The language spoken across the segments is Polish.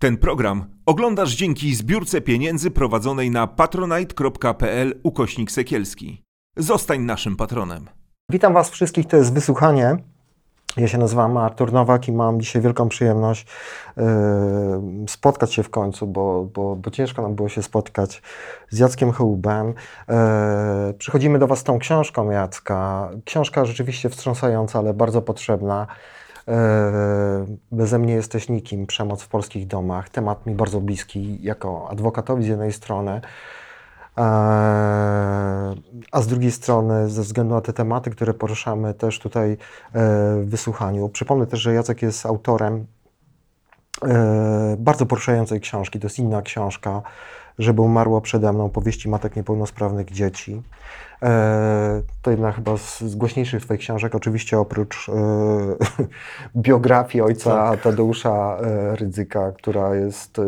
Ten program oglądasz dzięki zbiórce pieniędzy prowadzonej na patronite.pl ukośnik sekielski. Zostań naszym patronem. Witam Was wszystkich, to jest wysłuchanie. Ja się nazywam Artur Nowak i mam dzisiaj wielką przyjemność yy, spotkać się w końcu, bo, bo, bo, ciężko nam było się spotkać z Jackiem Hołubem. Yy, przychodzimy do Was z tą książką Jacka. Książka rzeczywiście wstrząsająca, ale bardzo potrzebna. E, beze mnie jesteś nikim, przemoc w polskich domach. Temat mi bardzo bliski jako adwokatowi z jednej strony, e, a z drugiej strony ze względu na te tematy, które poruszamy też tutaj e, w wysłuchaniu. Przypomnę też, że Jacek jest autorem bardzo poruszającej książki. To jest inna książka, żeby umarło przede mną powieści matek niepełnosprawnych dzieci. E, to jedna chyba z głośniejszych Twoich książek, oczywiście oprócz e, biografii ojca tak. Tadeusza e, Rydzyka, która jest e,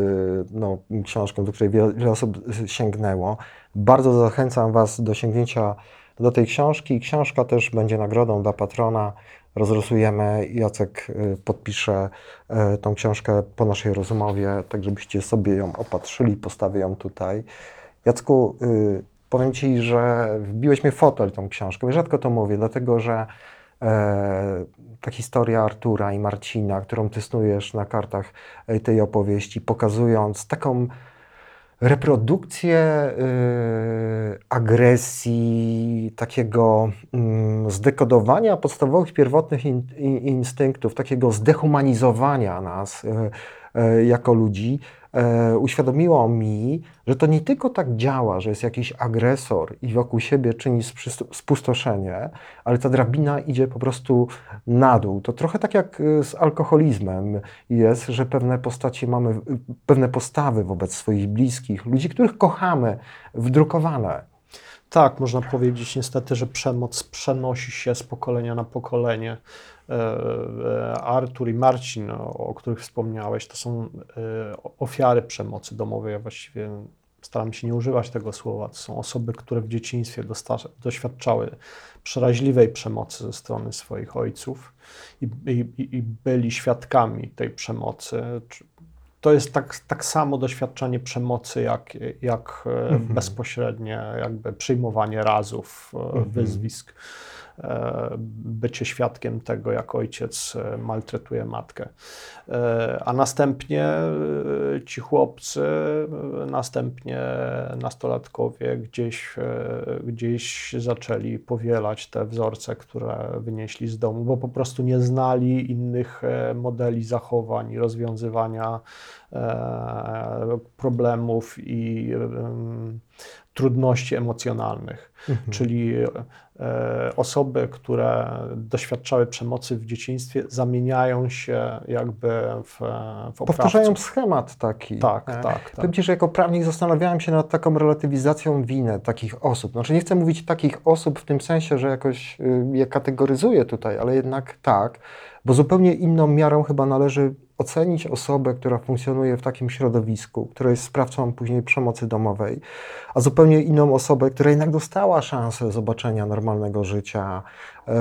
no, książką, do której wiele, wiele osób sięgnęło. Bardzo zachęcam Was do sięgnięcia do tej książki. Książka też będzie nagrodą dla patrona. Rozrosujemy. Jacek e, podpisze tą książkę po naszej rozmowie, tak żebyście sobie ją opatrzyli, postawię ją tutaj. Jacku, powiem Ci, że wbiłeś mnie fotel tą książkę. Rzadko to mówię, dlatego że e, ta historia Artura i Marcina, którą ty snujesz na kartach e, tej opowieści, pokazując taką reprodukcję y, agresji, takiego y, zdekodowania podstawowych, pierwotnych in, in, instynktów, takiego zdehumanizowania nas y, jako ludzi, e, uświadomiło mi, że to nie tylko tak działa, że jest jakiś agresor i wokół siebie czyni spustoszenie, ale ta drabina idzie po prostu na dół. To trochę tak jak e, z alkoholizmem jest, że pewne postacie mamy, pewne postawy wobec swoich bliskich, ludzi, których kochamy, wdrukowane. Tak, można powiedzieć niestety, że przemoc przenosi się z pokolenia na pokolenie. E, e, Artur i Marcin, o których wspomniałeś, to są e, ofiary przemocy domowej. Ja właściwie staram się nie używać tego słowa. To są osoby, które w dzieciństwie doświadczały przeraźliwej przemocy ze strony swoich ojców i, i, i byli świadkami tej przemocy. To jest tak, tak samo doświadczenie przemocy, jak, jak mhm. bezpośrednie jakby przyjmowanie razów, mhm. wyzwisk. E, bycie świadkiem tego, jak ojciec e, maltretuje matkę. E, a następnie ci chłopcy, następnie nastolatkowie gdzieś, gdzieś zaczęli powielać te wzorce, które wynieśli z domu, bo po prostu nie znali innych modeli zachowań i rozwiązywania problemów i trudności emocjonalnych, mhm. czyli e, osoby, które doświadczały przemocy w dzieciństwie, zamieniają się jakby w, w Powtarzają schemat taki. Tak, tak. tak. Powiem Ci, że jako prawnik zastanawiałem się nad taką relatywizacją winy takich osób. Znaczy nie chcę mówić takich osób w tym sensie, że jakoś y, je kategoryzuję tutaj, ale jednak tak, bo zupełnie inną miarą chyba należy ocenić osobę, która funkcjonuje w takim środowisku, która jest sprawcą później przemocy domowej, a zupełnie inną osobę, która jednak dostała szansę zobaczenia normalnego życia, e,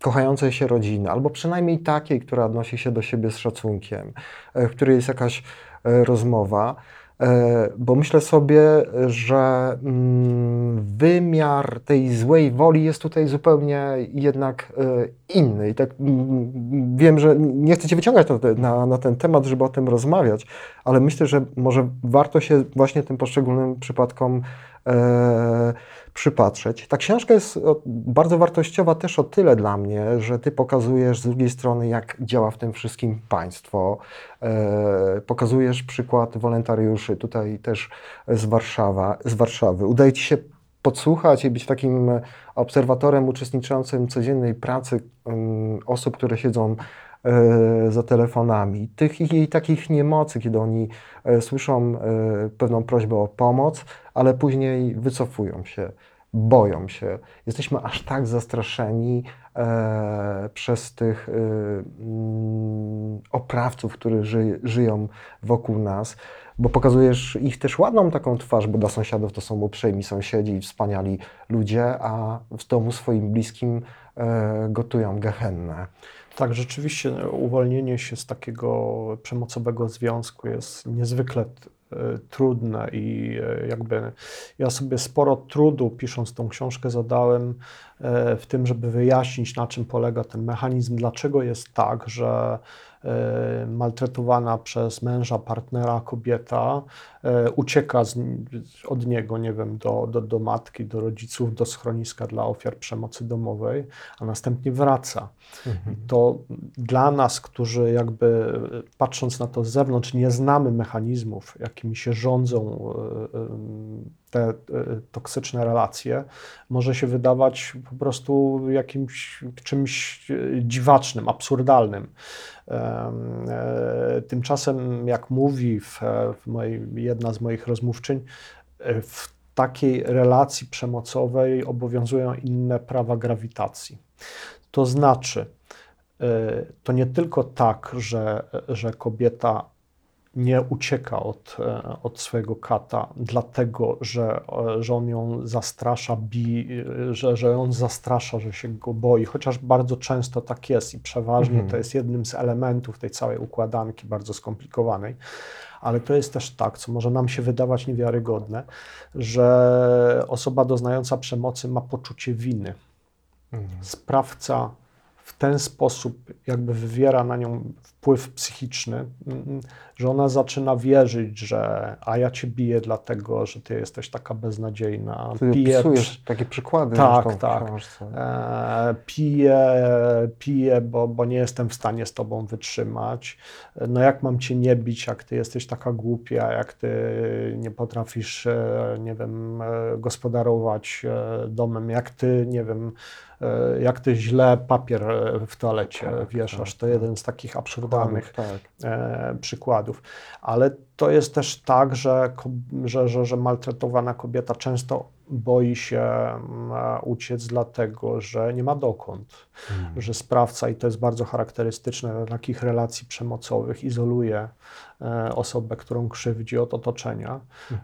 kochającej się rodziny, albo przynajmniej takiej, która odnosi się do siebie z szacunkiem, e, w której jest jakaś e, rozmowa. E, bo myślę sobie, że mm, wymiar tej złej woli jest tutaj zupełnie jednak e, inny. I tak mm, wiem, że nie chcę Cię wyciągać na, na, na ten temat, żeby o tym rozmawiać, ale myślę, że może warto się właśnie tym poszczególnym przypadkom e, przypatrzeć. Ta książka jest bardzo wartościowa też o tyle dla mnie, że ty pokazujesz z drugiej strony, jak działa w tym wszystkim państwo. E, pokazujesz przykład wolontariuszy tutaj też z, Warszawa, z Warszawy. Udaje ci się podsłuchać i być takim obserwatorem uczestniczącym codziennej pracy um, osób, które siedzą za telefonami. Tych i takich niemocy, kiedy oni e, słyszą e, pewną prośbę o pomoc, ale później wycofują się boją się. Jesteśmy aż tak zastraszeni e, przez tych e, oprawców, którzy ży, żyją wokół nas. bo pokazujesz ich też ładną taką twarz, bo dla sąsiadów to są uprzejmi sąsiedzi i wspaniali ludzie, a w domu swoim bliskim e, gotują gehennę. Tak, rzeczywiście uwolnienie się z takiego przemocowego związku jest niezwykle e, trudne i e, jakby ja sobie sporo trudu pisząc tą książkę zadałem e, w tym, żeby wyjaśnić na czym polega ten mechanizm, dlaczego jest tak, że maltretowana przez męża, partnera kobieta e, ucieka z, od niego, nie wiem, do, do, do matki, do rodziców, do schroniska dla ofiar przemocy domowej, a następnie wraca. I to dla nas, którzy jakby patrząc na to z zewnątrz, nie znamy mechanizmów, jakimi się rządzą e, e, te e, toksyczne relacje, może się wydawać po prostu jakimś czymś e, dziwacznym, absurdalnym. E, Tymczasem, jak mówi w, w mojej, jedna z moich rozmówczyń, e, w takiej relacji przemocowej obowiązują inne prawa grawitacji. To znaczy, e, to nie tylko tak, że, że kobieta nie ucieka od, e, od swojego kata, dlatego że, e, że on ją zastrasza, bi, e, że, że ją zastrasza, że się go boi, chociaż bardzo często tak jest i przeważnie Mhm. to jest jednym z elementów tej całej układanki bardzo skomplikowanej. Ale to jest też tak, co może nam się wydawać niewiarygodne, że osoba doznająca przemocy ma poczucie winy sprawca w ten sposób jakby wywiera na nią wpływ psychiczny, mm, że ona zaczyna wierzyć, że a ja cię biję dlatego, że ty jesteś taka beznadziejna, Ty piję, opisujesz takie przykłady Tak, tak. e, piję, piję bo, bo nie jestem w stanie z tobą wytrzymać. No jak mam cię nie bić, jak ty jesteś taka głupia, jak ty nie potrafisz, e, nie wiem, e, gospodarować e, domem, jak ty, nie wiem, jak ty źle papier w toalecie Tak, wieszasz. tak, To tak. jeden z takich absurdalnych Tak. Przykładów. Ale to jest też tak, że, że, że, że maltretowana kobieta często boi się mm, uciec, dlatego że nie ma dokąd. Że sprawca, i to jest bardzo charakterystyczne dla takich relacji przemocowych, izoluje e, osobę, którą krzywdzi od otoczenia,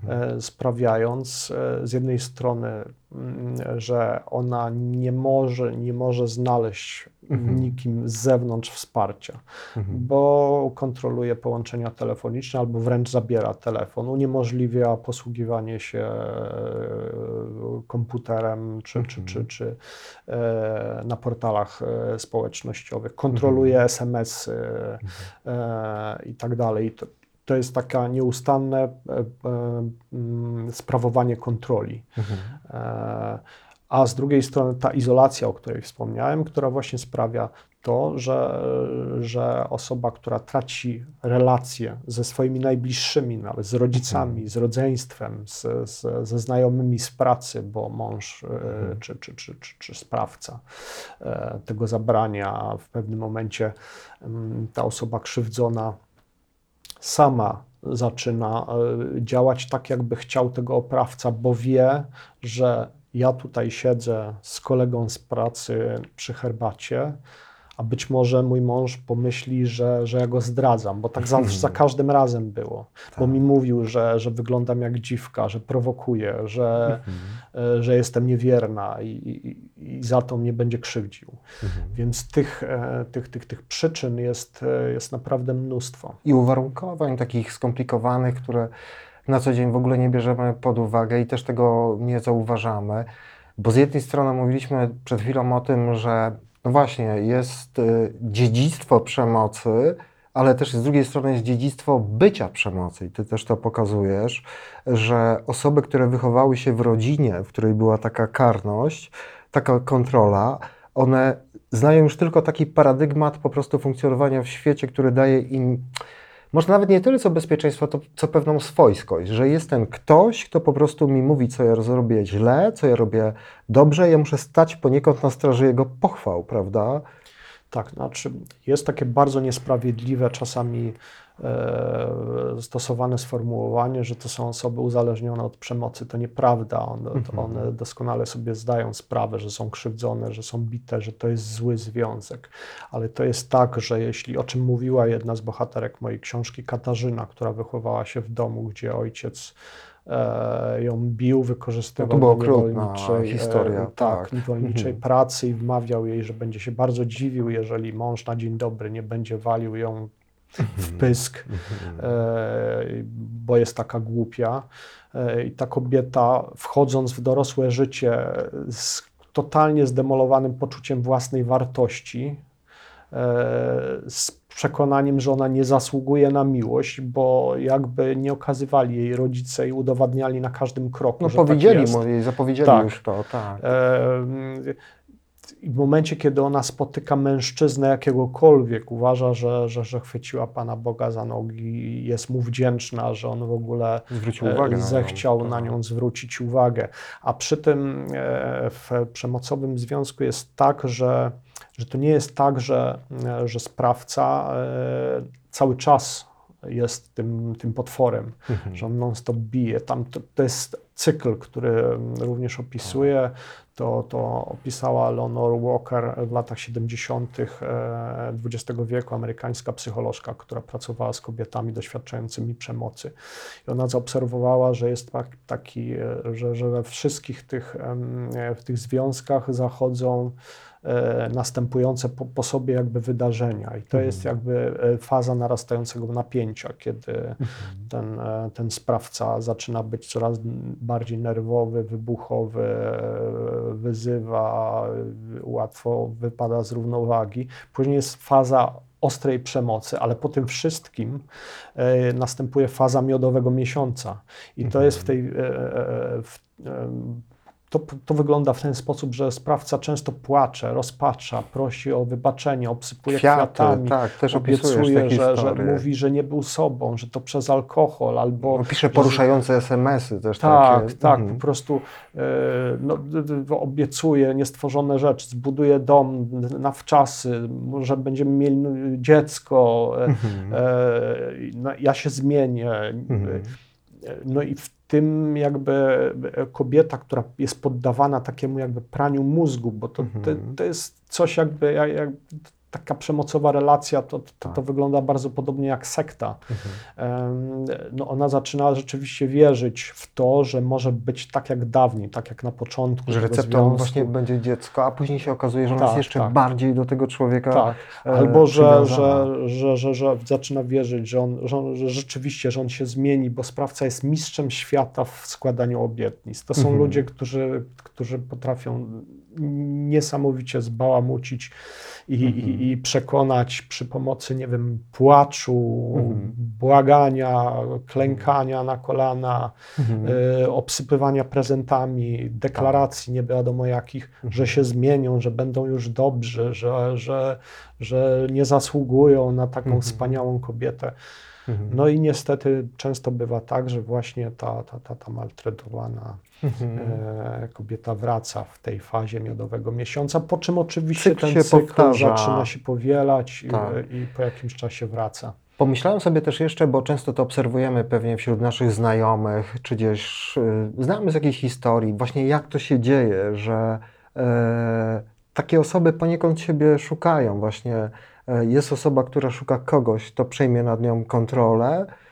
e, sprawiając e, z jednej strony, mm, że ona nie może, nie może znaleźć Mhm. nikim z zewnątrz wsparcia Mhm. bo kontroluje połączenia telefoniczne albo wręcz zabiera telefon, uniemożliwia posługiwanie się e, komputerem czy, czy, czy, czy e, na portalach e, społecznościowych, kontroluje SMS-y e, i tak dalej. To, to jest taka nieustanne e, e, mm, sprawowanie kontroli. Mhm. E, A z drugiej strony ta izolacja, o której wspomniałem, która właśnie sprawia to, że, że osoba, która traci relacje ze swoimi najbliższymi, nawet z rodzicami, z rodzeństwem, z, z, ze znajomymi z pracy, bo mąż e, czy, czy, czy, czy, czy sprawca e, tego zabrania w pewnym momencie mm, ta osoba krzywdzona sama zaczyna e, działać tak, jakby chciał tego oprawca, bo wie, że ja tutaj siedzę z kolegą z pracy przy herbacie, a być może mój mąż pomyśli, że, że ja go zdradzam, bo tak zawsze, za każdym razem było. Bo mi mówił, że, że wyglądam jak dziwka, że prowokuję, że, e, że jestem niewierna i, i, i za to mnie będzie krzywdził. Więc tych, e, tych, tych, tych przyczyn jest, e, jest naprawdę mnóstwo. I uwarunkowań takich skomplikowanych, które na co dzień w ogóle nie bierzemy pod uwagę i też tego nie zauważamy. Bo z jednej strony mówiliśmy przed chwilą o tym, że no właśnie jest y, dziedzictwo przemocy, ale też z drugiej strony jest dziedzictwo bycia przemocy. I ty też to pokazujesz, że osoby, które wychowały się w rodzinie, w której była taka karność, taka kontrola, one znają już tylko taki paradygmat po prostu funkcjonowania w świecie, który daje im może nawet nie tyle co bezpieczeństwo, to co pewną swojskość, że jest ten ktoś, kto po prostu mi mówi, co ja zrobię źle, co ja robię dobrze, ja muszę stać poniekąd na straży jego pochwał, prawda? Tak, znaczy jest takie bardzo niesprawiedliwe czasami stosowane sformułowanie, że to są osoby uzależnione od przemocy. To nieprawda. One, Mhm. one doskonale sobie zdają sprawę, że są krzywdzone, że są bite, że to jest zły związek. Ale to jest tak, że jeśli, o czym mówiła jedna z bohaterek mojej książki, Katarzyna, która wychowała się w domu, gdzie ojciec e, ją bił, wykorzystywał No to do niewolniczej, historia, e, tak, tak. niewolniczej Mhm. pracy i wmawiał jej, że będzie się bardzo dziwił, jeżeli mąż na dzień dobry nie będzie walił ją w pysk, e, bo jest taka głupia. E, I ta kobieta, wchodząc w dorosłe życie z totalnie zdemolowanym poczuciem własnej wartości, e, z przekonaniem, że ona nie zasługuje na miłość, bo jakby nie okazywali jej rodzice i udowadniali na każdym kroku, No że tak powiedzieli jest. mu zapowiedzieli Tak. już to, tak. E, w momencie, kiedy ona spotyka mężczyznę jakiegokolwiek, uważa, że, że, że chwyciła Pana Boga za nogi jest mu wdzięczna, że on w ogóle Zwrócił e, uwagę na zechciał nią, na tak. nią zwrócić uwagę. A przy tym e, w przemocowym związku jest tak, że, że to nie jest tak, że, e, że sprawca cały czas jest tym, tym potworem, Mhm. że on non-stop bije. Tam to, to jest cykl, który również opisuję. To, to opisała Leonore Walker w latach 70. e, XX wieku, amerykańska psycholożka, która pracowała z kobietami doświadczającymi przemocy. I ona zaobserwowała, że jest tak, taki, e, że, że we wszystkich tych, e, w tych związkach zachodzą następujące po, po sobie jakby wydarzenia. I to jest jakby e, faza narastającego napięcia, kiedy ten, e, ten sprawca zaczyna być coraz bardziej nerwowy, wybuchowy, e, wyzywa, e, łatwo wypada z równowagi. Później jest faza ostrej przemocy, ale po tym wszystkim e, następuje faza miodowego miesiąca. I to jest w tej. E, e, w, e, to, to wygląda w ten sposób, że sprawca często płacze, rozpacza, prosi o wybaczenie, obsypuje Kwiaty, kwiatami, tak, też obiecuje, że, że mówi, że nie był sobą, że to przez alkohol albo. No, pisze że- poruszające SMS-y też tak, takie. tak, Mhm. po prostu e, no, obiecuje niestworzone rzeczy, zbuduje dom na wczasy, może będziemy mieli no, dziecko, e, Mhm. e, no, ja się zmienię. Mhm. No i w tym jakby e, kobieta, która jest poddawana takiemu jakby praniu mózgu, bo to, to, Mhm. to jest coś jakby, jak, jak, taka przemocowa relacja, to, to, to Tak. wygląda bardzo podobnie jak sekta. Mhm. No ona zaczyna rzeczywiście wierzyć w to, że może być tak jak dawniej, tak jak na początku Że receptą właśnie będzie dziecko, a później się okazuje, że ona Tak, jest jeszcze tak. bardziej do tego człowieka Tak, e, albo że, że, że, że, że zaczyna wierzyć, że, on, że, on, że rzeczywiście, że on się zmieni, bo sprawca jest mistrzem świata w składaniu obietnic. To są Mhm. ludzie, którzy, którzy potrafią niesamowicie zbałamucić i, Mhm. i, i przekonać przy pomocy, nie wiem, płaczu, Mhm. błagania, klękania na kolana, Mhm. y, obsypywania prezentami, deklaracji nie wiadomo jakich, Mhm. że się zmienią, że będą już dobrzy, że, że, że nie zasługują na taką Mhm. wspaniałą kobietę. Mhm. No i niestety często bywa tak, że właśnie ta, ta, ta, ta maltretowana Mhm. e, kobieta wraca w tej fazie miodowego miesiąca, po czym oczywiście Cykl ten się cykl powtarza. zaczyna się powielać i, Tak. i po jakimś czasie wraca. Pomyślałem sobie też jeszcze, bo często to obserwujemy pewnie wśród naszych znajomych, czy gdzieś y, znamy z jakiejś historii, właśnie jak to się dzieje, że e, takie osoby poniekąd siebie szukają. Właśnie e, jest osoba, która szuka kogoś, kto przejmie nad nią kontrolę, e,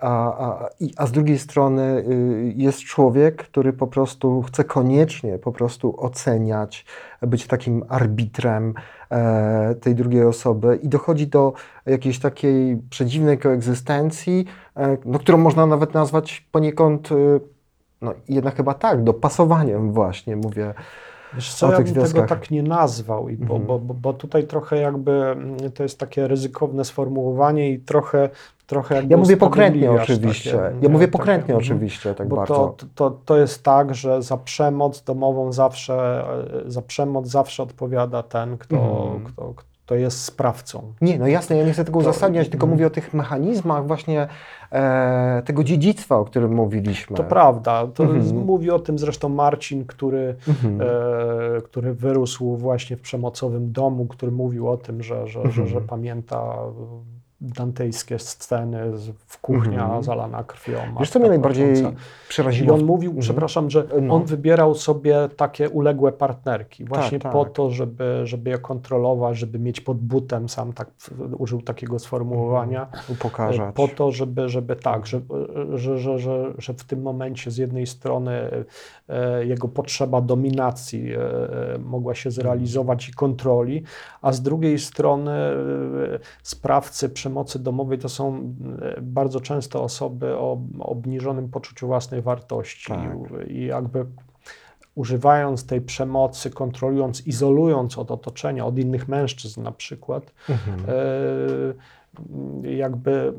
a, a, i- a z drugiej strony y, jest człowiek, który po prostu chce koniecznie po prostu oceniać, być takim arbitrem e, tej drugiej osoby i dochodzi do jakiejś takiej przedziwnej koegzystencji, e, no, którą można nawet nazwać poniekąd, y, no jednak chyba tak, dopasowaniem właśnie, mówię. Wiesz co, ja bym tego tak nie nazwał, bo, Mhm. bo, bo, bo tutaj trochę jakby mm, to jest takie ryzykowne sformułowanie i trochę, trochę jakby Ja mówię pokrętnie oczywiście, takie, ja nie, mówię takie, pokrętnie mhm. oczywiście, tak bo bardzo. to, to, to jest tak, że za przemoc domową zawsze, za przemoc zawsze odpowiada ten, kto, Mhm. kto, to jest sprawcą. Nie, no jasne, ja nie chcę tego To- uzasadniać, tylko mhm. mówię o tych mechanizmach właśnie e, tego dziedzictwa, o którym mówiliśmy. To prawda. To Mhm. z- mówi o tym zresztą Marcin, który, Mhm. e, który wyrósł właśnie w przemocowym domu, który mówił o tym, że, że, że, że Mhm. pamięta dantejskie sceny z- w kuchnia Mhm. zalana krwią. Wiesz, co mnie najbardziej płacząca. I przeraziło? on mówił, Mhm. przepraszam, że No. on wybierał sobie takie uległe partnerki, właśnie tak. po to, żeby, żeby je kontrolować, żeby mieć pod butem, sam tak użył takiego sformułowania, Upokarzać. po to, żeby, żeby tak, że, że, że, że, że w tym momencie z jednej strony e, jego potrzeba dominacji e, mogła się zrealizować i kontroli, a z drugiej strony e, sprawcy przemocy domowej to są e, bardzo często osoby o obniżonym poczuciu własnej wartości Tak. i jakby używając tej przemocy, kontrolując, izolując od otoczenia, od innych mężczyzn na przykład, Mhm. e, jakby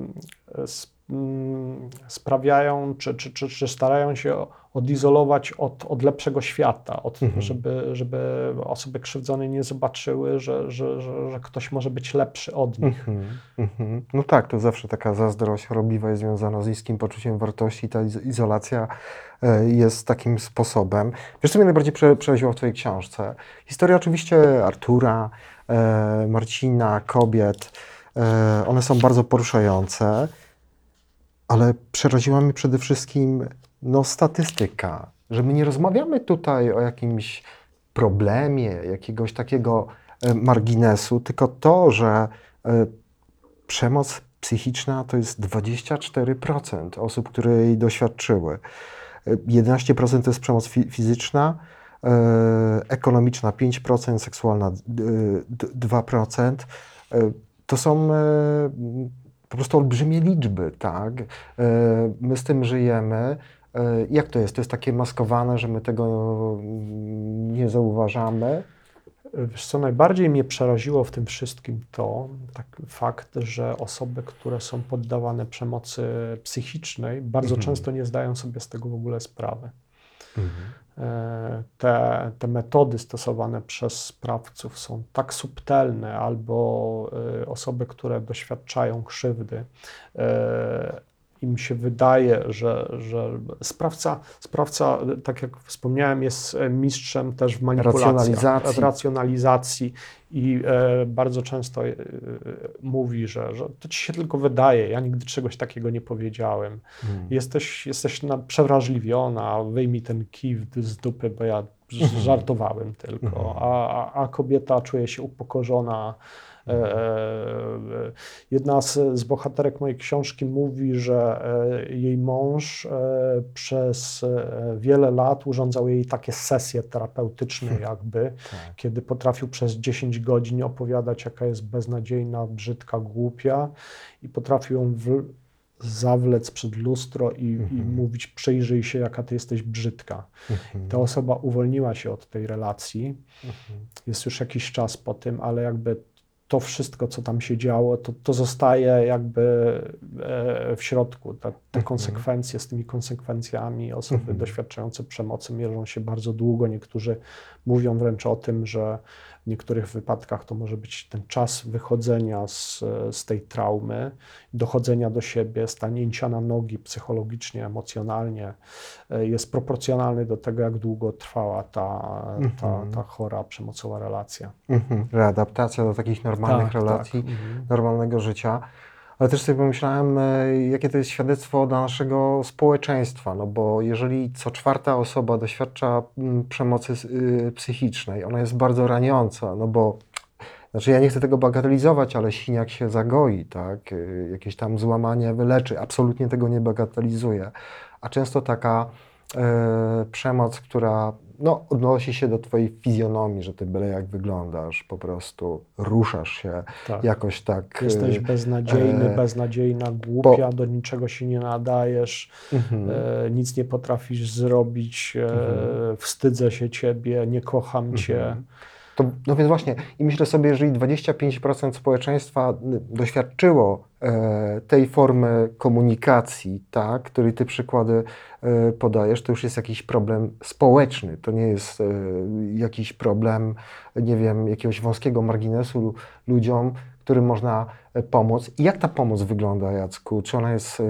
s- mm, sprawiają, czy, czy, czy, czy starają się odizolować od, od lepszego świata, od, Mhm. żeby, żeby osoby krzywdzone nie zobaczyły, że, że, że, że ktoś może być lepszy od nich. Mhm, mhm. No tak, to zawsze taka zazdrość chorobliwa jest związana z niskim poczuciem wartości. Ta iz- izolacja e, jest takim sposobem. Wiesz, co mnie najbardziej prze, przeraziło w Twojej książce? Historia oczywiście Artura, e, Marcina, kobiet. E, one są bardzo poruszające, ale przeraziła mnie przede wszystkim no, statystyka, że my nie rozmawiamy tutaj o jakimś problemie, jakiegoś takiego e, marginesu, tylko to, że e, przemoc psychiczna to jest 24% osób, które jej doświadczyły. E, 11% to jest przemoc fi- fizyczna, ekonomiczna 5%, seksualna e, d- 2%. E, To są e, po prostu olbrzymie liczby, tak? E, My z tym żyjemy. E, Jak to jest? To jest takie maskowane, że my tego mm, nie zauważamy? Wiesz co, najbardziej mnie przeraziło w tym wszystkim to tak, fakt, że osoby, które są poddawane przemocy psychicznej, bardzo Mhm. często nie zdają sobie z tego w ogóle sprawy. E, Te, te metody stosowane przez sprawców są tak subtelne, albo e, osoby, które doświadczają krzywdy, e, im się wydaje, że, że sprawca, sprawca, tak jak wspomniałem, jest e, mistrzem też w manipulacji, Racjonalizacji. w racjonalizacji i e, bardzo często e, e, mówi, że, że to ci się tylko wydaje, ja nigdy czegoś takiego nie powiedziałem. Mhm. Jesteś, jesteś na, przewrażliwiona, wyjmij ten kij z dupy, bo ja Mhm. żartowałem tylko, a, a, a kobieta czuje się upokorzona. E, Mhm. e, jedna z, z bohaterek mojej książki mówi, że e, jej mąż e, przez e, wiele lat urządzał jej takie sesje terapeutyczne jakby, Tak. kiedy potrafił przez 10 godzin opowiadać, jaka jest beznadziejna, brzydka, głupia i potrafił ją w, zawlec przed lustro i, i Mhm. mówić, przyjrzyj się, jaka ty jesteś brzydka. Mhm. Ta osoba uwolniła się od tej relacji, Mhm. jest już jakiś czas po tym, ale jakby to wszystko, co tam się działo, to, to zostaje jakby e, w środku. Te, te Mhm. konsekwencje, z tymi konsekwencjami osoby Mhm. doświadczające przemocy mierzą się bardzo długo. Niektórzy mówią wręcz o tym, że w niektórych wypadkach to może być ten czas wychodzenia z, z tej traumy, dochodzenia do siebie, stanięcia na nogi psychologicznie, emocjonalnie e, jest proporcjonalny do tego, jak długo trwała ta, ta, Mhm. ta chora, przemocowa relacja. Mhm. Readaptacja do takich normalnych relacji, Tak. Mhm. normalnego życia. Ale też sobie pomyślałem, e, jakie to jest świadectwo dla naszego społeczeństwa, no bo jeżeli co czwarta osoba doświadcza mm, przemocy y, psychicznej, ona jest bardzo raniąca, no bo znaczy ja nie chcę tego bagatelizować, ale siniak się zagoi, tak? Y, Jakieś tam złamanie wyleczy, absolutnie tego nie bagatelizuję. A często taka e, przemoc, która no, odnosi się do twojej fizjonomii, że ty byle jak wyglądasz, po prostu ruszasz się Tak. jakoś tak. Jesteś e, beznadziejny, e, beznadziejna, głupia, do niczego się nie nadajesz, mhm. e, nic nie potrafisz zrobić, e, Mhm. wstydzę się ciebie, nie kocham cię. To, no więc właśnie, i myślę sobie, jeżeli 25% społeczeństwa doświadczyło e, tej formy komunikacji, tak, której ty przykłady e, podajesz, to już jest jakiś problem społeczny. To nie jest e, jakiś problem, nie wiem, jakiegoś wąskiego marginesu lu- ludziom, którym można e, pomóc. I jak ta pomoc wygląda, Jacku? Czy ona jest e,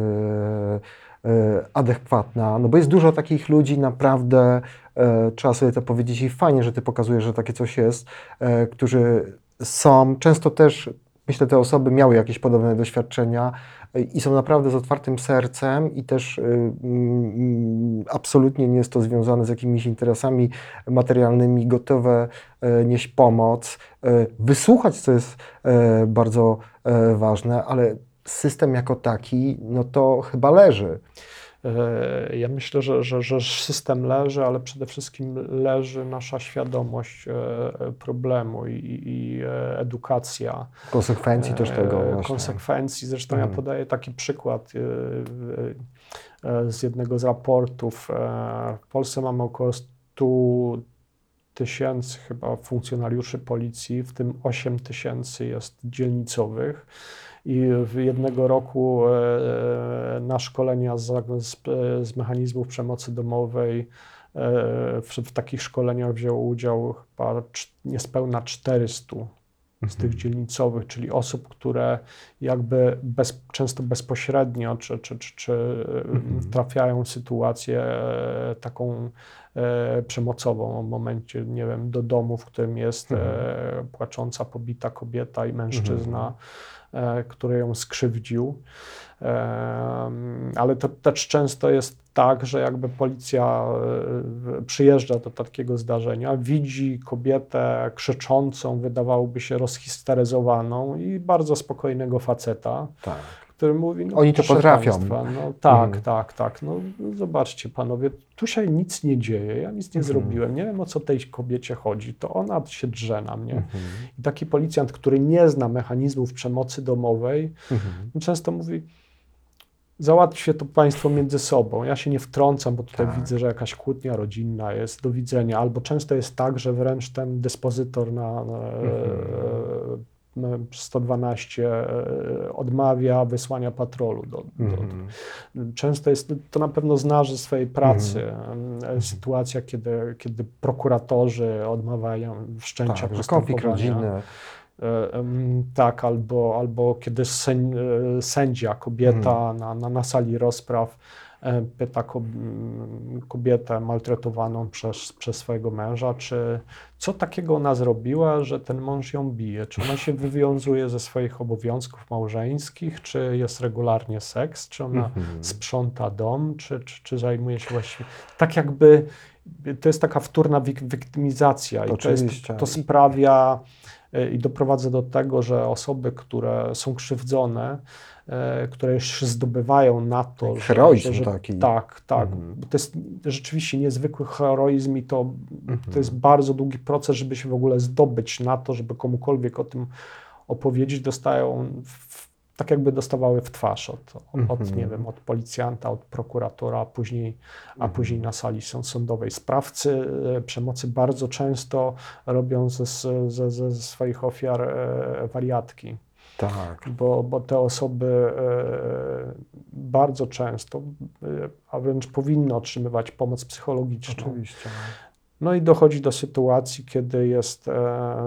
adekwatna? No bo jest dużo takich ludzi, naprawdę e, trzeba sobie to powiedzieć i fajnie, że ty pokazujesz, że takie coś jest, e, którzy są, często też, myślę, te osoby miały jakieś podobne doświadczenia e, i są naprawdę z otwartym sercem i też mm, absolutnie nie jest to związane z jakimiś interesami materialnymi, gotowe e, nieść pomoc, e, wysłuchać, co jest e, bardzo e, ważne, ale system jako taki, no to chyba leży. E, Ja myślę, że, że, że system leży, ale przede wszystkim leży nasza świadomość e, problemu i, i e, edukacja. Konsekwencji też tego e, właśnie. Konsekwencji. Zresztą Mhm. ja podaję taki przykład e, e, z jednego z raportów. E, W Polsce mamy około 100 tysięcy chyba funkcjonariuszy policji, w tym 8 tysięcy jest dzielnicowych. I w jednego roku e, na szkolenia z, z, z mechanizmów przemocy domowej e, w, w takich szkoleniach wzięło udział chyba niespełna 400 z tych dzielnicowych, czyli osób, które jakby bez, często bezpośrednio czy, czy, czy, czy Mhm. trafiają w sytuację e, taką e, przemocową w momencie, nie wiem, do domu, w którym jest e, płacząca, pobita kobieta i mężczyzna, który ją skrzywdził. Em, Ale to też często jest tak, że jakby policja e, przyjeżdża do takiego zdarzenia, widzi kobietę krzyczącą, wydawałoby się rozhisteryzowaną i bardzo spokojnego faceta, Tak. Który mówi, no, Oni to potrafią. Państwa, no tak, Mhm. tak, tak, no zobaczcie panowie, tu się nic nie dzieje, ja nic nie Mhm. zrobiłem, nie wiem o co tej kobiecie chodzi, to ona się drze na mnie. Mhm. I taki policjant, który nie zna mechanizmów przemocy domowej, Mhm. często mówi, załatwcie to państwo między sobą. Ja się nie wtrącam, bo tutaj Tak. widzę, że jakaś kłótnia rodzinna jest, do widzenia. Albo często jest tak, że wręcz ten dyspozytor na, na Mhm. E, 112 e, odmawia wysłania patrolu. Do, do, Mhm. Często jest, to na pewno znasz ze swojej pracy, e, sytuacja, kiedy, kiedy prokuratorzy odmawiają wszczęcia Tak, konflikt rodzinny. Tak, albo, albo kiedy sęd, sędzia, kobieta Mhm. na, na, na sali rozpraw pyta ko, m, kobietę maltretowaną przez, przez swojego męża, czy co takiego ona zrobiła, że ten mąż ją bije? Czy ona się wywiązuje ze swoich obowiązków małżeńskich, czy jest regularnie seks, czy ona Mhm. sprząta dom, czy, czy, czy zajmuje się właściwie. Tak jakby to jest taka wtórna wik- wiktymizacja i to, jest, to sprawia e, i doprowadza do tego, że osoby, które są krzywdzone, e, które już zdobywają na to, że, Heroizm że, taki. tak, tak. Mhm. Bo to jest rzeczywiście niezwykły heroizm i to, Mhm. to jest bardzo długi proces, żeby się w ogóle zdobyć na to, żeby komukolwiek o tym opowiedzieć, dostają tak jakby dostawały w twarz od, od Mhm. nie wiem, od policjanta, od prokuratora, a później, a Mhm. później na sali są- sądowej. Sprawcy e, przemocy bardzo często robią ze, ze, ze, ze swoich ofiar e, wariatki Tak. bo, bo te osoby e, bardzo często, e, a wręcz powinny otrzymywać pomoc psychologiczną. Oczywiście. No i dochodzi do sytuacji, kiedy jest e,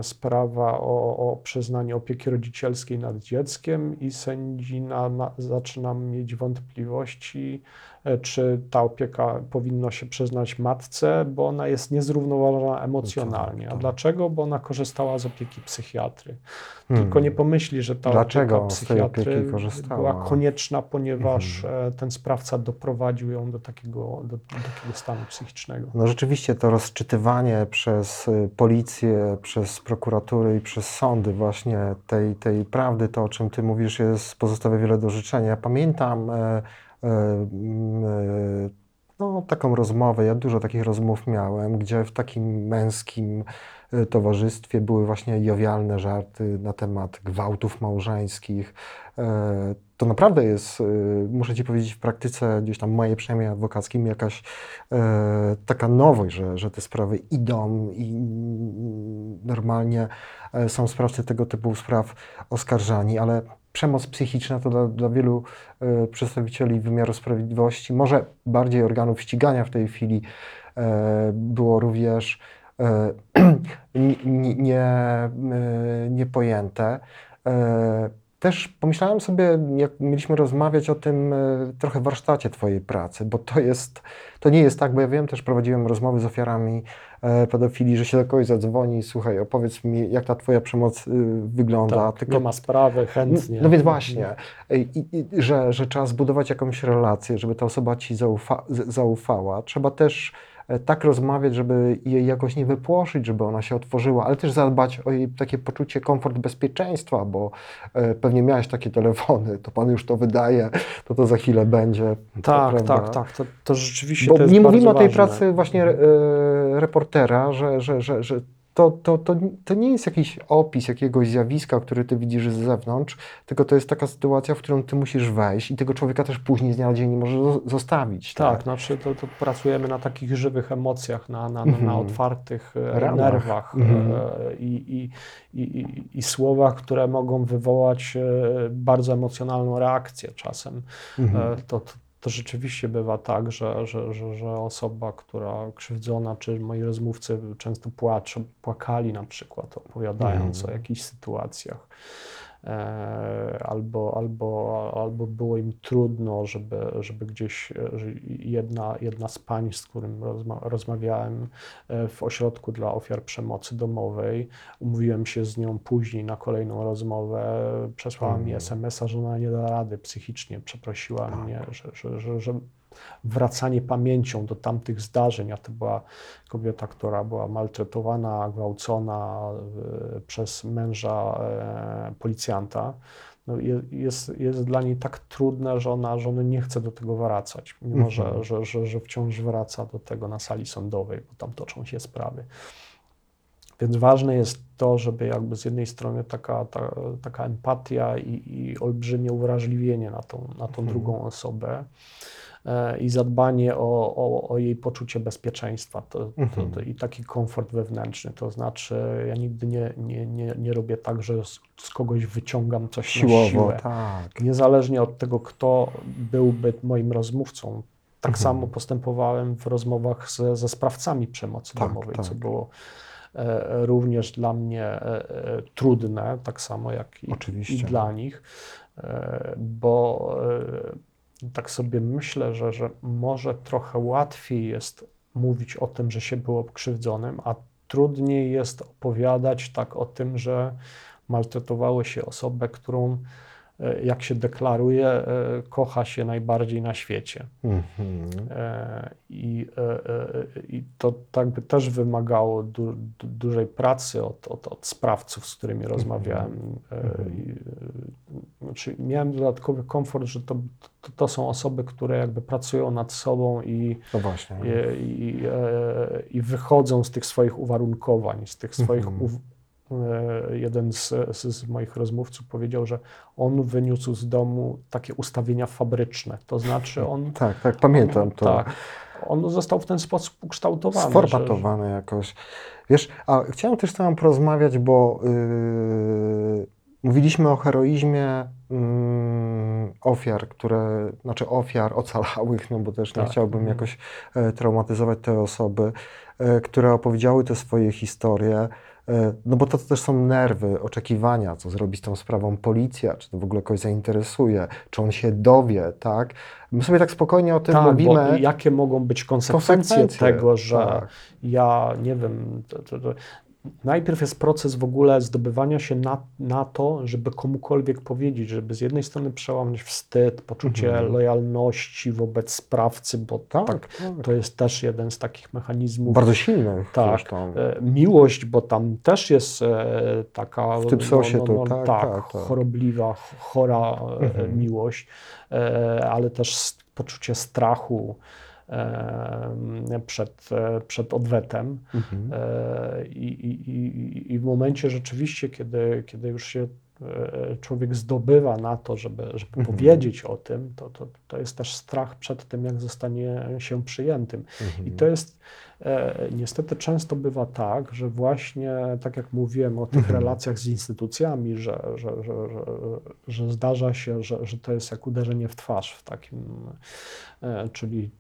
sprawa o, o przyznanie opieki rodzicielskiej nad dzieckiem i sędzina na, zaczyna mieć wątpliwości, czy ta opieka powinno się przyznać matce, bo ona jest niezrównoważona emocjonalnie. A tak. dlaczego? Bo ona korzystała z opieki psychiatry. Hmm. Tylko nie pomyśli, że ta Dlaczego opieka psychiatry była konieczna, ponieważ e, ten sprawca doprowadził ją do takiego, do, do takiego stanu psychicznego. No rzeczywiście to rozczytywanie przez y, policję, przez prokuratury i przez sądy właśnie tej, tej prawdy, to o czym ty mówisz, jest, pozostawia wiele do życzenia. Ja pamiętam e, e, e, no, taką rozmowę, ja dużo takich rozmów miałem, gdzie w takim męskim e, towarzystwie były właśnie jowialne żarty na temat gwałtów małżeńskich. E, to naprawdę jest, muszę Ci powiedzieć, w praktyce gdzieś tam mojej przynajmniej adwokackim jakaś e, taka nowość, że, że te sprawy idą i normalnie e, są sprawcy tego typu spraw oskarżani, ale przemoc psychiczna to dla, dla wielu e, przedstawicieli wymiaru sprawiedliwości, może bardziej organów ścigania w tej chwili, e, było również e, nie, nie, e, niepojęte. E, Też pomyślałem sobie, jak mieliśmy rozmawiać o tym e, trochę w warsztacie Twojej pracy, bo to jest, to nie jest tak, bo ja wiem, też prowadziłem rozmowy z ofiarami e, pedofilii, że się do kogoś zadzwoni, słuchaj, opowiedz mi, jak ta Twoja przemoc y, wygląda. Tak, nie ma sprawy, chętnie. No więc właśnie, I, i, że, że trzeba zbudować jakąś relację, żeby ta osoba ci zaufa, zaufała. Trzeba też e, tak rozmawiać, żeby jej jakoś nie wypłoszyć, żeby ona się otworzyła, ale też zadbać o jej takie poczucie komfort bezpieczeństwa, bo e, pewnie miałeś takie telefony, to pan już to wydaje, to to za chwilę będzie. Tak, prawda? tak, tak. To, to rzeczywiście Bo to nie mówimy o tej ważne. pracy właśnie e, reportera, że, że, że, że to, to, to, to nie jest jakiś opis jakiegoś zjawiska, który ty widzisz z zewnątrz, tylko to jest taka sytuacja, w którą ty musisz wejść i tego człowieka też później z dnia na dzień nie możesz zo- zostawić. Tak, znaczy to, to pracujemy na takich żywych emocjach, na, na, na, na Mhm. otwartych e, Ranach. nerwach Mhm. e, i, i, i, i, i słowach, które mogą wywołać e, bardzo emocjonalną reakcję czasem. Mhm. To, to, to rzeczywiście bywa tak, że, że, że, że osoba, która krzywdzona, czy moi rozmówcy często płaczą, płakali na przykład, opowiadając Mhm. o jakichś sytuacjach. E, Albo, albo, albo było im trudno, żeby, żeby gdzieś jedna, jedna z pań, z którym rozma rozmawiałem e, w ośrodku dla ofiar przemocy domowej, umówiłem się z nią później na kolejną rozmowę, przesłała mi Mhm. SMS-a, że ona nie da rady psychicznie, przeprosiła Tak. mnie, że, że, że, że wracanie pamięcią do tamtych zdarzeń, a to była kobieta, która była maltretowana, gwałcona e, przez męża e, policjanta, no je- jest, jest dla niej tak trudne, że ona, że ona nie chce do tego wracać, mimo że, Mhm. że, że, że wciąż wraca do tego na sali sądowej, bo tam toczą się sprawy. Więc ważne jest to, żeby jakby z jednej strony taka, ta, taka empatia i, i olbrzymie uwrażliwienie na tą, na tą Mhm. drugą osobę i zadbanie o, o, o jej poczucie bezpieczeństwa to, to, Mhm. to, i taki komfort wewnętrzny. To znaczy, ja nigdy nie, nie, nie, nie robię tak, że z, z kogoś wyciągam coś na Siłowo, siłę. tak. Niezależnie od tego, kto byłby moim rozmówcą. Tak Mhm. samo postępowałem w rozmowach ze, ze sprawcami przemocy Tak, domowej, co tak. było e, również dla mnie e, e, trudne, tak samo jak i, Oczywiście. i dla nich, e, bo e, tak sobie myślę, że, że może trochę łatwiej jest mówić o tym, że się było krzywdzonym, a trudniej jest opowiadać tak o tym, że maltretowały się osobę, którą, jak się deklaruje, e, kocha się najbardziej na świecie. Mhm. E, I, e, e, i to tak by też wymagało du, du, dużej pracy od, od, od sprawców, z którymi rozmawiałem. E, Mhm. i, e, Znaczy, miałem dodatkowy komfort, że to, to, to są osoby, które jakby pracują nad sobą i, No i, i, e, wychodzą z tych swoich uwarunkowań, z tych swoich. Mhm. Uw, e, jeden z, z, moich rozmówców powiedział, że on wyniósł z domu takie ustawienia fabryczne. To znaczy, on Tak, tak, pamiętam to. tak. On został w ten sposób ukształtowany. Sformatowany jakoś. Wiesz, a chciałem też z Tobą porozmawiać, bo yy, mówiliśmy o heroizmie mm, ofiar, które, znaczy ofiar ocalałych, no bo też nie Tak. chciałbym Mhm. jakoś e, traumatyzować te osoby, e, które opowiedziały te swoje historie. E, No bo to też są nerwy, oczekiwania, co zrobi z tą sprawą policja, czy to w ogóle kogoś zainteresuje, czy on się dowie, tak? My sobie tak spokojnie o tym Tak, mówimy. jakie mogą być konsekwencje, Konsekwencje, tego, że tak. ja nie wiem. To, to, to, najpierw jest proces w ogóle zdobywania się na, na to, żeby komukolwiek powiedzieć, żeby z jednej strony przełamać wstyd, poczucie Mhm. lojalności wobec sprawcy, bo Tak, tak, tak. to jest też jeden z takich mechanizmów. Bardzo silnych Tak. zresztą. E, Miłość, bo tam też jest e, taka W tym sosie to tak, tak, tak, tak. chorobliwa, ch- chora e, Mhm. miłość, ale też poczucie strachu przed, przed odwetem. Mhm. E, I, i, i, w momencie rzeczywiście, kiedy, kiedy już się e, człowiek zdobywa na to, żeby, żeby Mhm. powiedzieć o tym, to, to, to jest też strach przed tym, jak zostanie się przyjętym. I to jest niestety często bywa tak, że właśnie tak jak mówiłem o tych Mhm. relacjach z instytucjami, że, że, że, że, że zdarza się, że, że to jest jak uderzenie w twarz w takim, e, czyli,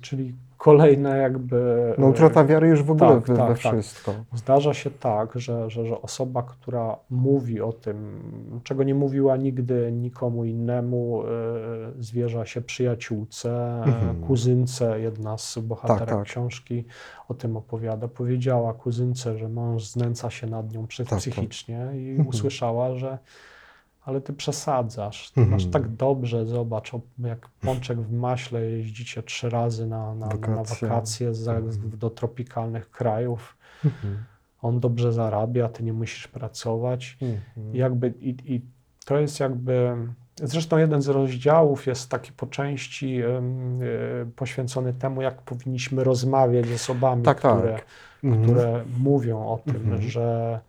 czyli kolejne jakby. No utrata wiary już w ogóle tak, we, tak, we tak. wszystko. Zdarza się tak, że, że, że osoba, która mówi o tym, czego nie mówiła nigdy nikomu innemu, e, zwierza się przyjaciółce, Mhm. kuzynce, jedna z bohaterek Tak, tak. książki o tym opowiada, powiedziała kuzynce, że mąż znęca się nad nią tak. psychicznie i Mhm. usłyszała, że ale ty przesadzasz, ty Mhm. masz tak dobrze, zobacz, jak pączek w maśle jeździcie trzy razy na, na, na Wakacje. wakacje za, Mhm. do tropikalnych krajów Mhm. on dobrze zarabia, ty nie musisz pracować. I Jakby, i, I to jest jakby. Zresztą jeden z rozdziałów jest taki po części e, poświęcony temu, jak powinniśmy rozmawiać z osobami, Tak, tak. które, Mhm. które mówią o tym, Mhm. że, e,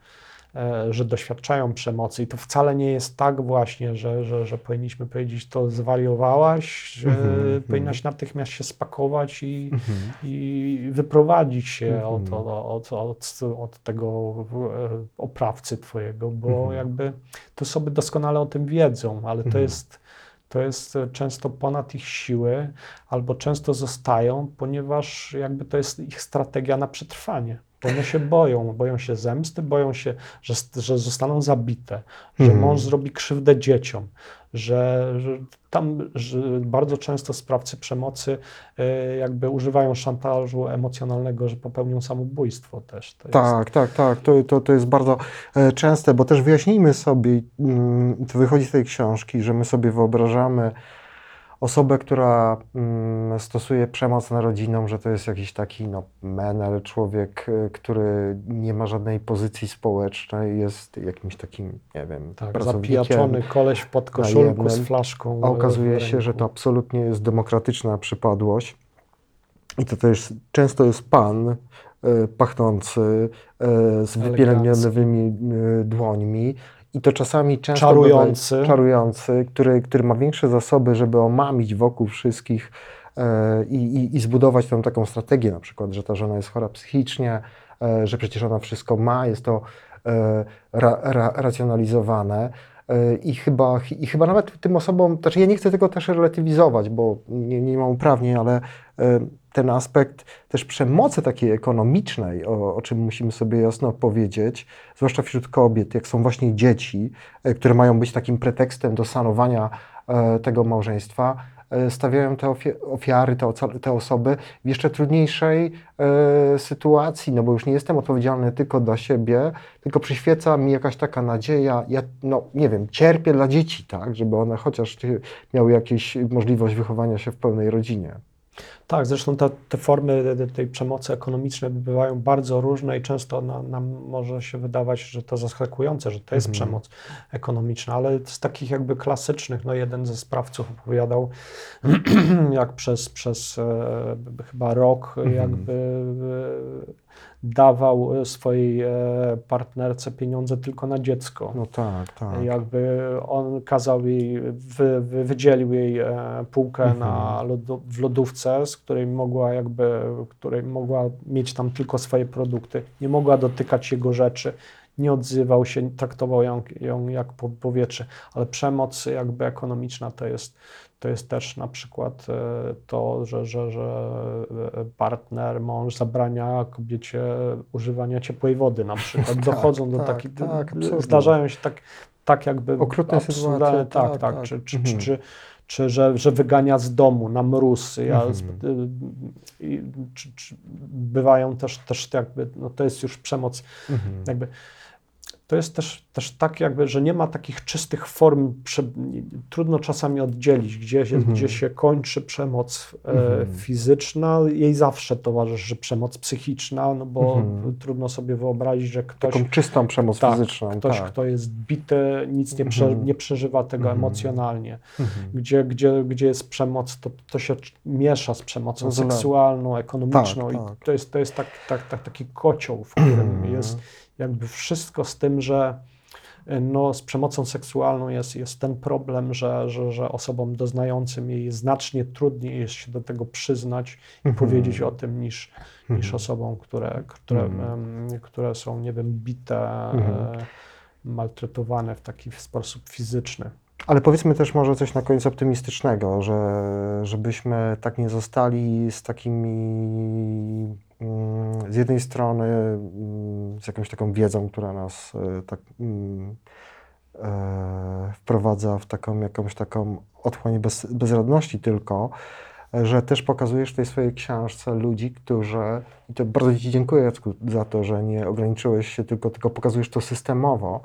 że doświadczają przemocy. I to wcale nie jest tak właśnie, że, że, że powinniśmy powiedzieć, to zwariowałaś, że Mhm. powinnaś natychmiast się spakować i, Mhm. i wyprowadzić się Mhm. od, od, od, od tego e, oprawcy twojego, bo Mhm. jakby te osoby doskonale o tym wiedzą, ale to Mhm. jest, to jest e, często ponad ich siły, albo często zostają, ponieważ jakby to jest ich strategia na przetrwanie. Bo one się boją, boją się zemsty, boją się, że, że zostaną zabite, że Mhm. mąż zrobi krzywdę dzieciom, że, że tam że bardzo często sprawcy przemocy e, jakby używają szantażu emocjonalnego, że popełnią samobójstwo też. To jest, Tak, tak, tak. To, to, to jest bardzo e, częste, bo też wyjaśnijmy sobie, mm, to wychodzi z tej książki, że my sobie wyobrażamy osobę, która mm, stosuje przemoc na rodziną, że to jest jakiś taki no, menel, człowiek, e, który nie ma żadnej pozycji społecznej, jest jakimś takim, nie wiem, tak zapijaczony koleś w podkoszulku z flaszką. A e, okazuje się, że to absolutnie jest demokratyczna przypadłość. I to też często jest pan e, pachnący, e, z wypielęgnowanymi e, dłońmi. I to czasami często Czarujący. bywa- czarujący który, który ma większe zasoby, żeby omamić wokół wszystkich e, i, i, i zbudować tą taką strategię, na przykład, że ta żona jest chora psychicznie, e, że przecież ona wszystko ma, jest to e, ra, ra, racjonalizowane. I chyba, I chyba nawet tym osobom, znaczy ja nie chcę tego też relatywizować, bo nie, nie mam uprawnień, ale ten aspekt też przemocy takiej ekonomicznej, o, o czym musimy sobie jasno powiedzieć, zwłaszcza wśród kobiet, jak są właśnie dzieci, e, które mają być takim pretekstem do sanowania e, tego małżeństwa, e, stawiają te ofiary, te, osoby w jeszcze trudniejszej sytuacji, no bo już nie jestem odpowiedzialny tylko dla siebie, tylko przyświeca mi jakaś taka nadzieja, ja, no nie wiem, cierpię dla dzieci, tak, żeby one chociaż miały jakąś możliwość wychowania się w pełnej rodzinie. Tak, zresztą te, te formy te- tej przemocy ekonomicznej bywają bardzo różne i często na, nam może się wydawać, że to zaskakujące, że to jest Mhm. przemoc ekonomiczna, ale z takich jakby klasycznych, no jeden ze sprawców opowiadał, jak przez, przez e, chyba rok Mhm. jakby e, dawał e, swojej e, partnerce pieniądze tylko na dziecko. No tak, tak. Jakby on kazał jej, wy, wy, wydzielił jej e, półkę Mhm. na lodu, w lodówce, z której mogła jakby, której mogła mieć tam tylko swoje produkty. Nie mogła dotykać jego rzeczy. Nie odzywał się, traktował ją, ją jak po, powietrze. Ale przemoc jakby ekonomiczna to jest, to jest też na przykład e, to, że, że, że e, partner, mąż zabrania kobiecie używania ciepłej wody na przykład. Tak, Dochodzą do tak, takich, tak, absolutnie. zdarzają się tak, tak jakby Okrutne sytuacje, tak, tak, tak, tak. Czy, czy, Mhm. czy, czy, że, że wygania z domu na mróz. Ja, Mhm. y, bywają też, też jakby, no to jest już przemoc Mhm. jakby to jest też, też tak jakby, że nie ma takich czystych form, prze, trudno czasami oddzielić, gdzie się, Mhm. gdzie się kończy przemoc e, Mhm. fizyczna, jej zawsze towarzyszy przemoc psychiczna, no bo Mhm. trudno sobie wyobrazić, że ktoś, Taką czystą przemoc tak, fizyczną. ktoś tak. kto jest bity, nic nie, prze, Mhm. nie przeżywa tego Mhm. emocjonalnie. Gdzie, gdzie, gdzie jest przemoc, to, to się miesza z przemocą seksualną, ekonomiczną Tak, i tak. to jest, to jest tak, tak, tak, taki kocioł, w którym jest jakby wszystko z tym, że no, z przemocą seksualną jest, jest ten problem, że, że, że osobom doznającym jej znacznie trudniej jest się do tego przyznać i Mhm. powiedzieć o tym niż, niż Mhm. osobom, które, które, em, które są, nie wiem, bite, e, maltretowane w taki sposób fizyczny. Ale powiedzmy też może coś na koniec optymistycznego, że żebyśmy tak nie zostali z takimi, z jednej strony mm, z jakąś taką wiedzą, która nas e, tak mm, e, wprowadza w taką jakąś taką otchłań bez, bezradności tylko, że też pokazujesz w tej swojej książce ludzi, którzy, i to bardzo Ci dziękuję Jacku, za to, że nie ograniczyłeś się tylko, tylko pokazujesz to systemowo,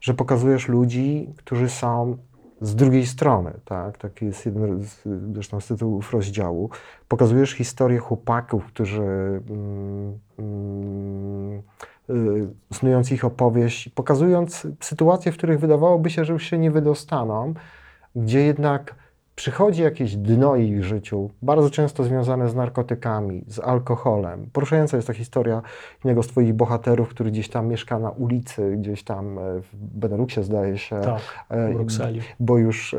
że pokazujesz ludzi, którzy są z drugiej strony, tak? Taki jest jeden z, zresztą z tytułów rozdziału. Pokazujesz historię chłopaków, którzy mm, mm, y, snując ich opowieść, pokazując sytuacje, w których wydawałoby się, że już się nie wydostaną, gdzie jednak przychodzi jakieś dno ich życiu, bardzo często związane z narkotykami, z alkoholem. Poruszająca jest ta historia jednego z Twoich bohaterów, który gdzieś tam mieszka na ulicy, gdzieś tam e, w Beneluxie zdaje się, Tak, e, w Brukseli. bo już e,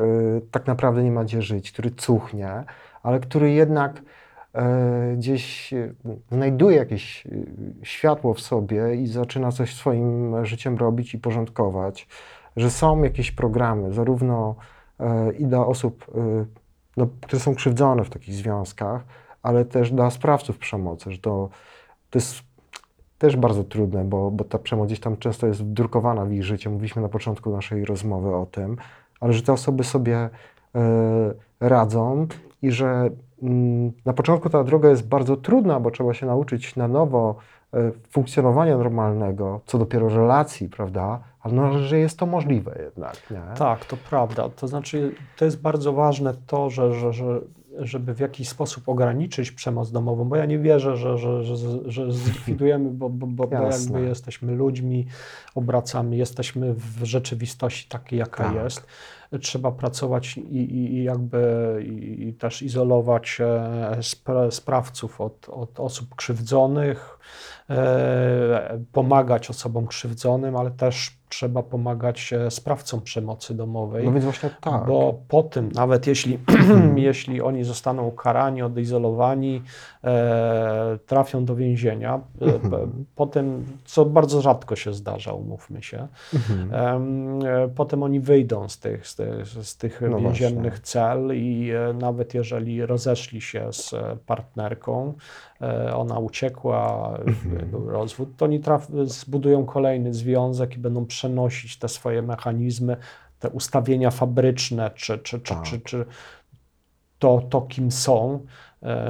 tak naprawdę nie ma gdzie żyć, który cuchnie, ale który jednak e, gdzieś e, znajduje jakieś e, światło w sobie i zaczyna coś swoim życiem robić i porządkować, że są jakieś programy, zarówno e, i dla osób, e, no, które są krzywdzone w takich związkach, ale też dla sprawców przemocy, że to, to jest też bardzo trudne, bo, bo ta przemoc gdzieś tam często jest wdrukowana w ich życie. Mówiliśmy na początku naszej rozmowy o tym, ale że te osoby sobie e, radzą i że mm, na początku ta droga jest bardzo trudna, bo trzeba się nauczyć na nowo e, funkcjonowania normalnego, co dopiero relacji, prawda? Ale no, że jest to możliwe jednak, nie? Tak, to prawda. To znaczy, to jest bardzo ważne to, że, że, że, żeby w jakiś sposób ograniczyć przemoc domową, bo ja nie wierzę, że, że, że, że zlikwidujemy, bo, bo, bo, bo jakby jesteśmy ludźmi, obracamy, jesteśmy w rzeczywistości takiej, jaka Tak. jest. Trzeba pracować i, i, jakby i, i też izolować e, spra sprawców od, od osób krzywdzonych, e, pomagać osobom krzywdzonym, ale też trzeba pomagać e, sprawcom przemocy domowej. No więc właśnie tak. Bo po tym, nawet jeśli, jeśli oni zostaną ukarani, odizolowani, e, trafią do więzienia, e, Mhm. p- potem, co bardzo rzadko się zdarza, umówmy się, Mhm. em, e, potem oni wyjdą z tych, z tych, z tych No więziennych cel i e, nawet jeżeli rozeszli się z e, partnerką, e, ona uciekła, Mhm. był rozwód, to oni traf, zbudują kolejny związek i będą przenosić te swoje mechanizmy, te ustawienia fabryczne, czy, czy, czy, Tak. czy, czy to, to, kim są,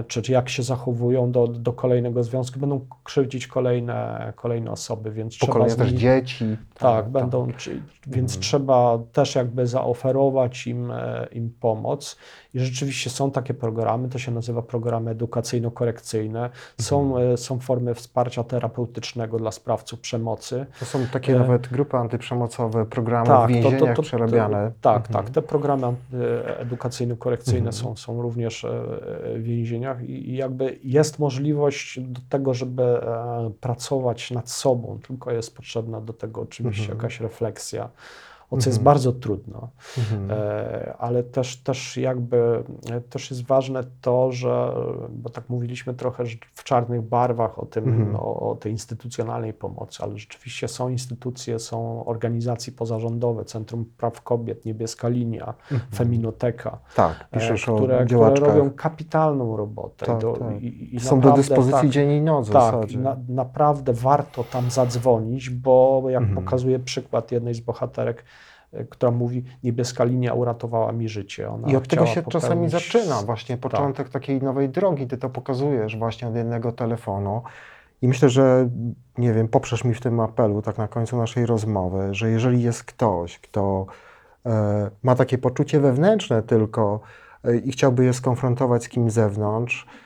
czy czy jak się zachowują do, do kolejnego związku, będą krzywdzić kolejne, kolejne osoby, więc trzeba Pokolenia też dzieci. tak, będą, czy, więc Mhm. trzeba też jakby zaoferować im, e, im pomoc. I rzeczywiście są takie programy, to się nazywa programy edukacyjno-korekcyjne. Są, Mhm. e, są formy wsparcia terapeutycznego dla sprawców przemocy. To są takie E, nawet grupy antyprzemocowe, programy w to- więzieniach przerabiane. tak, Mhm. tak. Te programy e, edukacyjno-korekcyjne Mhm. są, są również e, w więzieniach i i jakby jest możliwość do tego, żeby e, pracować nad sobą, tylko jest potrzebna do tego oczywiście Mhm. jakaś refleksja, co jest Mhm. bardzo trudno. Mhm. E, ale też, też jakby e, też jest ważne to, że, bo tak mówiliśmy trochę w czarnych barwach o tym, Mhm. o, o tej instytucjonalnej pomocy, ale rzeczywiście są instytucje, są organizacje pozarządowe, Centrum Praw Kobiet, Niebieska Linia, Mhm. Feminoteka, Tak, e, piszesz które, o które robią kapitalną robotę. Tak, do, tak. i, i Są do naprawdę dyspozycji tak, dzień i noc tak, na, naprawdę warto tam zadzwonić, bo jak Mhm. pokazuje przykład jednej z bohaterek, która mówi, niebieska linia uratowała mi życie. Ona I od tego się czasami popełnić- zaczyna właśnie początek takiej nowej drogi. Ty to pokazujesz właśnie od jednego telefonu. I myślę, że nie wiem, poprzesz mi w tym apelu tak na końcu naszej rozmowy, że jeżeli jest ktoś, kto e, ma takie poczucie wewnętrzne tylko e, i chciałby je skonfrontować z kimś z zewnątrz, E,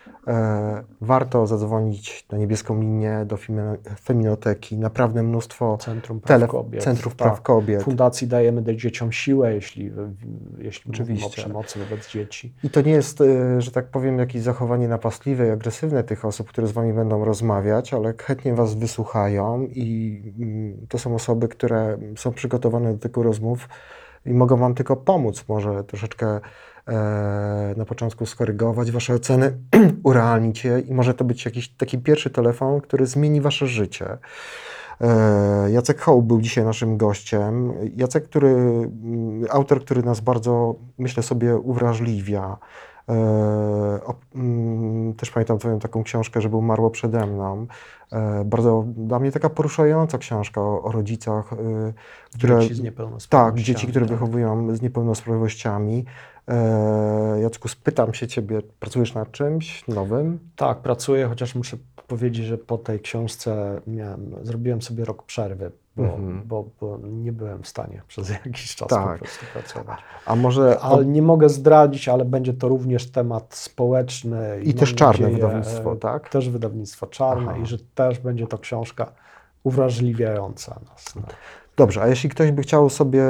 warto zadzwonić na niebieską linię do Femino- Feminoteki. Naprawdę mnóstwo Centrum Praw tele- Kobiet. centrów Tak. praw kobiet. Fundacji dajemy dzieciom siłę, jeśli, jeśli mówimy o przemocy wobec dzieci. I to nie jest, e, że tak powiem, jakieś zachowanie napastliwe i agresywne tych osób, które z Wami będą rozmawiać, ale chętnie Was wysłuchają i mm, to są osoby, które są przygotowane do tych rozmów i mogą Wam tylko pomóc, może troszeczkę e, na początku skorygować Wasze oceny, urealnić je i może to być jakiś taki pierwszy telefon, który zmieni Wasze życie. E, Jacek Hołb był dzisiaj naszym gościem. Jacek, który, mm, autor, który nas bardzo, myślę sobie, uwrażliwia. E, o, mm, też pamiętam Twoją taką książkę, że był marło przede mną. E, bardzo dla mnie taka poruszająca książka o, o rodzicach, e, które, Dzieci z tak, niepełnosprawnościami. dzieci, które tak. wychowują z niepełnosprawnościami. E, Jacku, spytam się Ciebie, pracujesz nad czymś nowym? Tak, pracuję, chociaż muszę powiedzieć, że po tej książce miałem, zrobiłem sobie rok przerwy, bo, Mhm. bo, bo nie byłem w stanie przez jakiś czas Tak. po prostu pracować. A może Ale nie mogę zdradzić, ale będzie to również temat społeczny. i mam też czarne nadzieję, wydawnictwo, e, tak? Też wydawnictwo czarne Aha. i że też będzie to książka uwrażliwiająca nas. No. Dobrze, a jeśli ktoś by chciał sobie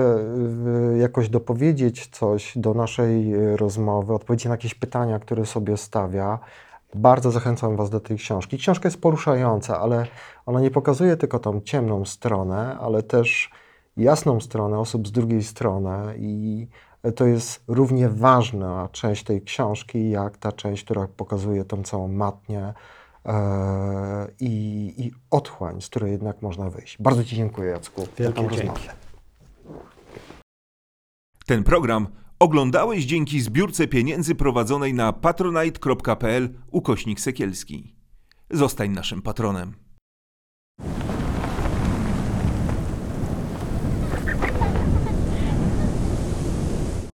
y, jakoś dopowiedzieć coś do naszej y, rozmowy, odpowiedzieć na jakieś pytania, które sobie stawia, bardzo zachęcam Was do tej książki. Książka jest poruszająca, ale ona nie pokazuje tylko tą ciemną stronę, ale też jasną stronę osób z drugiej strony i to jest równie ważna część tej książki, jak ta część, która pokazuje tą całą matnię e, i, i otchłań, z której jednak można wyjść. Bardzo Ci dziękuję, Jacku, za Wielkie tą rozmowę. Ten program oglądałeś dzięki zbiórce pieniędzy prowadzonej na patronite.pl ukośnik sekielski. Zostań naszym patronem. you